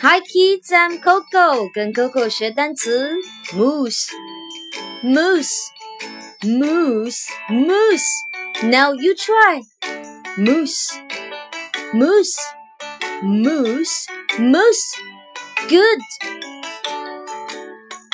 Hi kids, I'm Coco，跟 Coco 学单词 moose, moose, moose, moose. Now you try moose, moose, moose, moose. Good.